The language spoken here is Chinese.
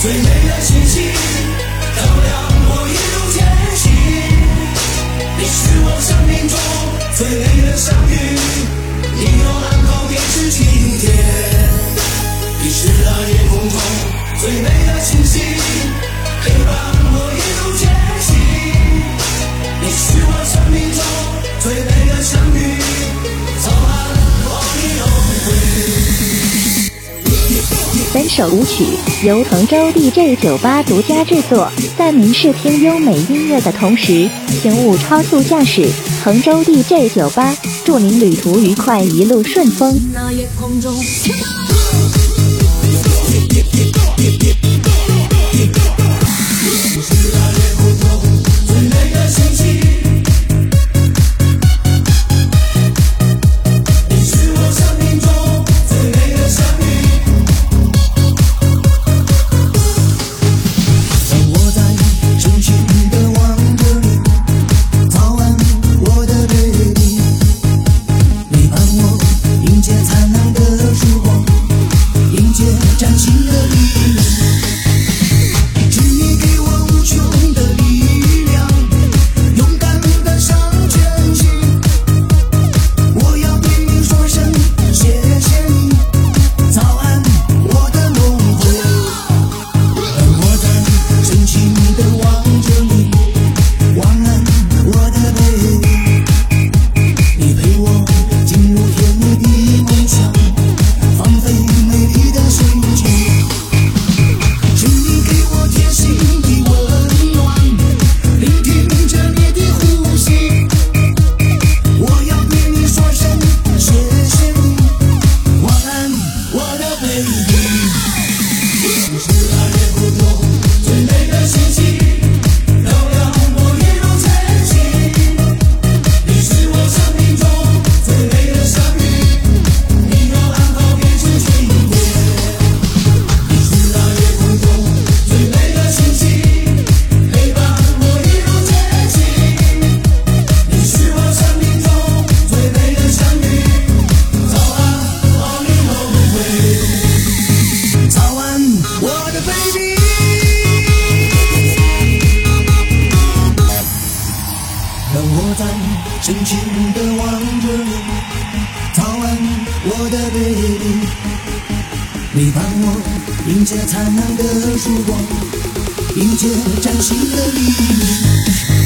最美的星星照亮我一路前行。你是我生命中最美的相遇。首舞曲由杭州 DJ 酒吧独家制作，在您试听优美音乐的同时，请勿超速驾驶，杭州 DJ 酒吧，祝您旅途愉快，一路顺风。那夜空中。我的 baby，你帮我迎接灿烂的曙光，迎接崭新的黎明。